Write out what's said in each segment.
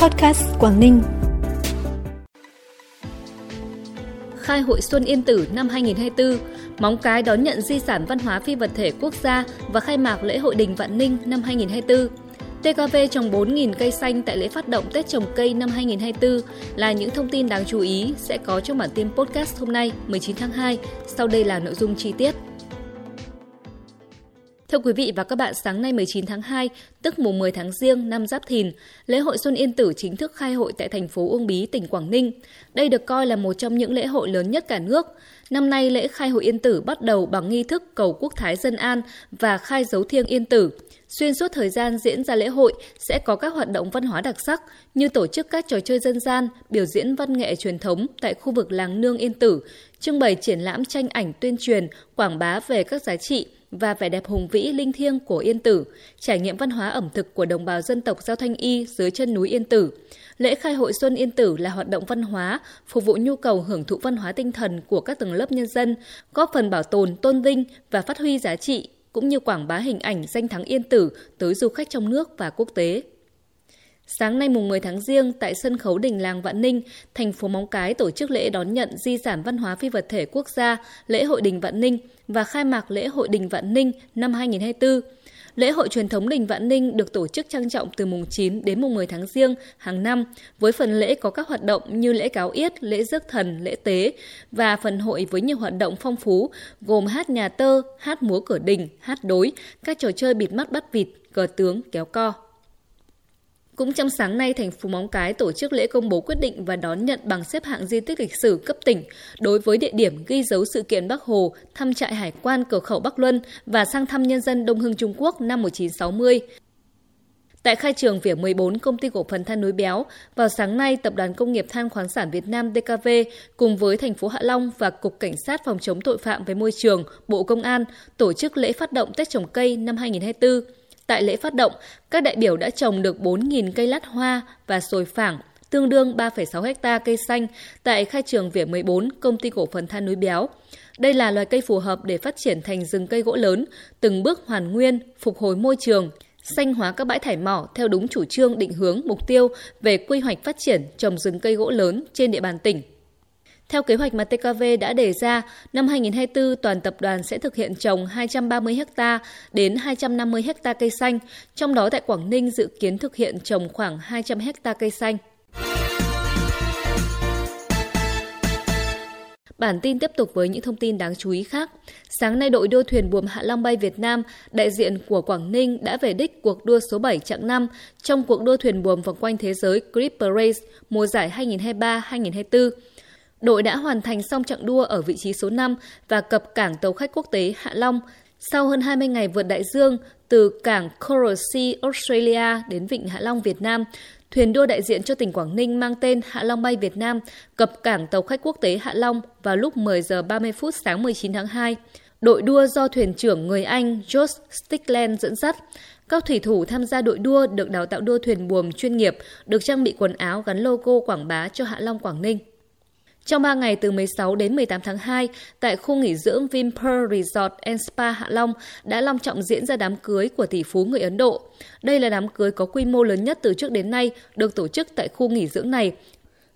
Podcast Quảng Ninh. Khai hội Xuân Yên Tử năm 2024, Móng Cái đón nhận di sản văn hóa phi vật thể quốc gia và khai mạc lễ hội đình Vạn Ninh năm 2024. TKV trồng 4.000 cây xanh tại lễ phát động Tết trồng cây năm 2024 là những thông tin đáng chú ý sẽ có trong bản tin podcast hôm nay 19 tháng 2. Sau đây là nội dung chi tiết. Thưa quý vị và các bạn, sáng nay 19 tháng 2, tức mùng 10 tháng Giêng năm Giáp Thìn, lễ hội Xuân Yên Tử chính thức khai hội tại thành phố Uông Bí, tỉnh Quảng Ninh. Đây được coi là một trong những lễ hội lớn nhất cả nước. Năm nay, lễ khai hội Yên Tử bắt đầu bằng nghi thức cầu quốc thái dân an và khai dấu thiêng Yên Tử. Xuyên suốt thời gian diễn ra lễ hội sẽ có các hoạt động văn hóa đặc sắc như tổ chức các trò chơi dân gian, biểu diễn văn nghệ truyền thống tại khu vực làng Nương Yên Tử, trưng bày triển lãm tranh ảnh tuyên truyền, quảng bá về các giá trị, và vẻ đẹp hùng vĩ linh thiêng của Yên Tử, trải nghiệm văn hóa ẩm thực của đồng bào dân tộc Giao Thanh Y dưới chân núi Yên Tử. Lễ khai hội Xuân Yên Tử là hoạt động văn hóa, phục vụ nhu cầu hưởng thụ văn hóa tinh thần của các tầng lớp nhân dân, góp phần bảo tồn, tôn vinh và phát huy giá trị, cũng như quảng bá hình ảnh danh thắng Yên Tử tới du khách trong nước và quốc tế. Sáng nay mùng 10 tháng Giêng tại sân khấu đình làng Vạn Ninh, thành phố Móng Cái tổ chức lễ đón nhận di sản văn hóa phi vật thể quốc gia lễ hội đình Vạn Ninh và khai mạc lễ hội đình Vạn Ninh năm 2024. Lễ hội truyền thống đình Vạn Ninh được tổ chức trang trọng từ mùng 9 đến mùng 10 tháng Giêng hàng năm, với phần lễ có các hoạt động như lễ cáo yết, lễ rước thần, lễ tế và phần hội với nhiều hoạt động phong phú gồm hát nhà tơ, hát múa cửa đình, hát đối, các trò chơi bịt mắt bắt vịt, cờ tướng, kéo co. Cũng trong sáng nay, thành phố Móng Cái tổ chức lễ công bố quyết định và đón nhận bằng xếp hạng di tích lịch sử cấp tỉnh đối với địa điểm ghi dấu sự kiện Bắc Hồ, thăm trại hải quan cửa khẩu Bắc Luân và sang thăm nhân dân Đông Hưng Trung Quốc năm 1960. Tại khai trường Vỉa 14, công ty cổ phần than núi béo, vào sáng nay, Tập đoàn Công nghiệp Than khoáng sản Việt Nam DKV cùng với thành phố Hạ Long và Cục Cảnh sát phòng chống tội phạm về môi trường, Bộ Công an tổ chức lễ phát động Tết trồng cây năm 2024. Tại lễ phát động, các đại biểu đã trồng được 4.000 cây lát hoa và sồi phảng, tương đương 3,6 ha cây xanh tại khai trường Vỉa 14, công ty cổ phần than núi béo. Đây là loài cây phù hợp để phát triển thành rừng cây gỗ lớn, từng bước hoàn nguyên, phục hồi môi trường, xanh hóa các bãi thải mỏ theo đúng chủ trương định hướng mục tiêu về quy hoạch phát triển trồng rừng cây gỗ lớn trên địa bàn tỉnh. Theo kế hoạch mà TKV đã đề ra, năm 2024 toàn tập đoàn sẽ thực hiện trồng 230 ha đến 250 ha cây xanh, trong đó tại Quảng Ninh dự kiến thực hiện trồng khoảng 200 ha cây xanh. Bản tin tiếp tục với những thông tin đáng chú ý khác. Sáng nay đội đua thuyền buồm Hạ Long bay Việt Nam, đại diện của Quảng Ninh đã về đích cuộc đua số 7 chặng 5 trong cuộc đua thuyền buồm vòng quanh thế giới Clipper Race mùa giải 2023-2024 đội đã hoàn thành xong chặng đua ở vị trí số 5 và cập cảng tàu khách quốc tế Hạ Long. Sau hơn 20 ngày vượt đại dương từ cảng Coral Sea Australia đến Vịnh Hạ Long Việt Nam, thuyền đua đại diện cho tỉnh Quảng Ninh mang tên Hạ Long Bay Việt Nam cập cảng tàu khách quốc tế Hạ Long vào lúc 10 giờ 30 phút sáng 19 tháng 2. Đội đua do thuyền trưởng người Anh George Stickland dẫn dắt. Các thủy thủ tham gia đội đua được đào tạo đua thuyền buồm chuyên nghiệp, được trang bị quần áo gắn logo quảng bá cho Hạ Long Quảng Ninh. Trong 3 ngày từ 16 đến 18 tháng 2, tại khu nghỉ dưỡng Vinpearl Resort and Spa Hạ Long đã long trọng diễn ra đám cưới của tỷ phú người Ấn Độ. Đây là đám cưới có quy mô lớn nhất từ trước đến nay được tổ chức tại khu nghỉ dưỡng này,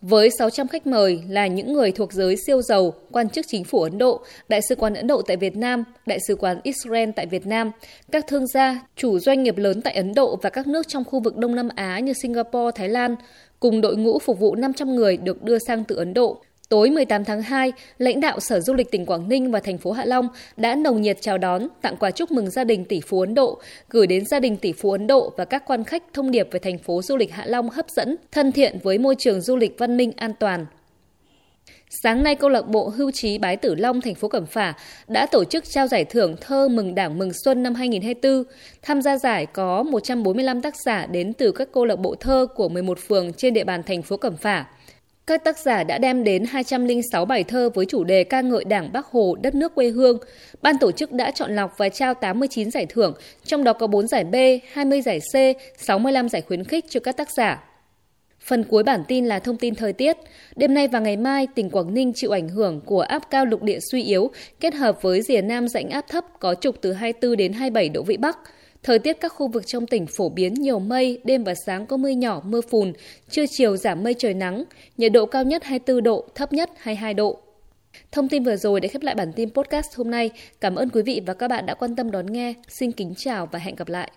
với 600 khách mời là những người thuộc giới siêu giàu, quan chức chính phủ Ấn Độ, Đại sứ quán Ấn Độ tại Việt Nam, Đại sứ quán Israel tại Việt Nam, các thương gia, chủ doanh nghiệp lớn tại Ấn Độ và các nước trong khu vực Đông Nam Á như Singapore, Thái Lan, cùng đội ngũ phục vụ 500 người được đưa sang từ Ấn Độ. Tối 18 tháng 2, lãnh đạo Sở Du lịch tỉnh Quảng Ninh và thành phố Hạ Long đã nồng nhiệt chào đón, tặng quà chúc mừng gia đình tỷ phú Ấn Độ, gửi đến gia đình tỷ phú Ấn Độ và các quan khách thông điệp về thành phố du lịch Hạ Long hấp dẫn, thân thiện với môi trường du lịch văn minh an toàn. Sáng nay, câu lạc bộ Hưu trí Bái Tử Long thành phố Cẩm Phả đã tổ chức trao giải thưởng thơ mừng Đảng mừng Xuân năm 2024. Tham gia giải có 145 tác giả đến từ các câu lạc bộ thơ của 11 phường trên địa bàn thành phố Cẩm Phả. Các tác giả đã đem đến 206 bài thơ với chủ đề ca ngợi Đảng Bắc Hồ, đất nước quê hương. Ban tổ chức đã chọn lọc và trao 89 giải thưởng, trong đó có 4 giải B, 20 giải C, 65 giải khuyến khích cho các tác giả. Phần cuối bản tin là thông tin thời tiết. Đêm nay và ngày mai, tỉnh Quảng Ninh chịu ảnh hưởng của áp cao lục địa suy yếu kết hợp với rìa nam rãnh áp thấp có trục từ 24 đến 27 độ vĩ Bắc. Thời tiết các khu vực trong tỉnh phổ biến nhiều mây, đêm và sáng có mưa nhỏ, mưa phùn, trưa chiều giảm mây trời nắng, nhiệt độ cao nhất 24 độ, thấp nhất 22 độ. Thông tin vừa rồi đã khép lại bản tin podcast hôm nay. Cảm ơn quý vị và các bạn đã quan tâm đón nghe. Xin kính chào và hẹn gặp lại.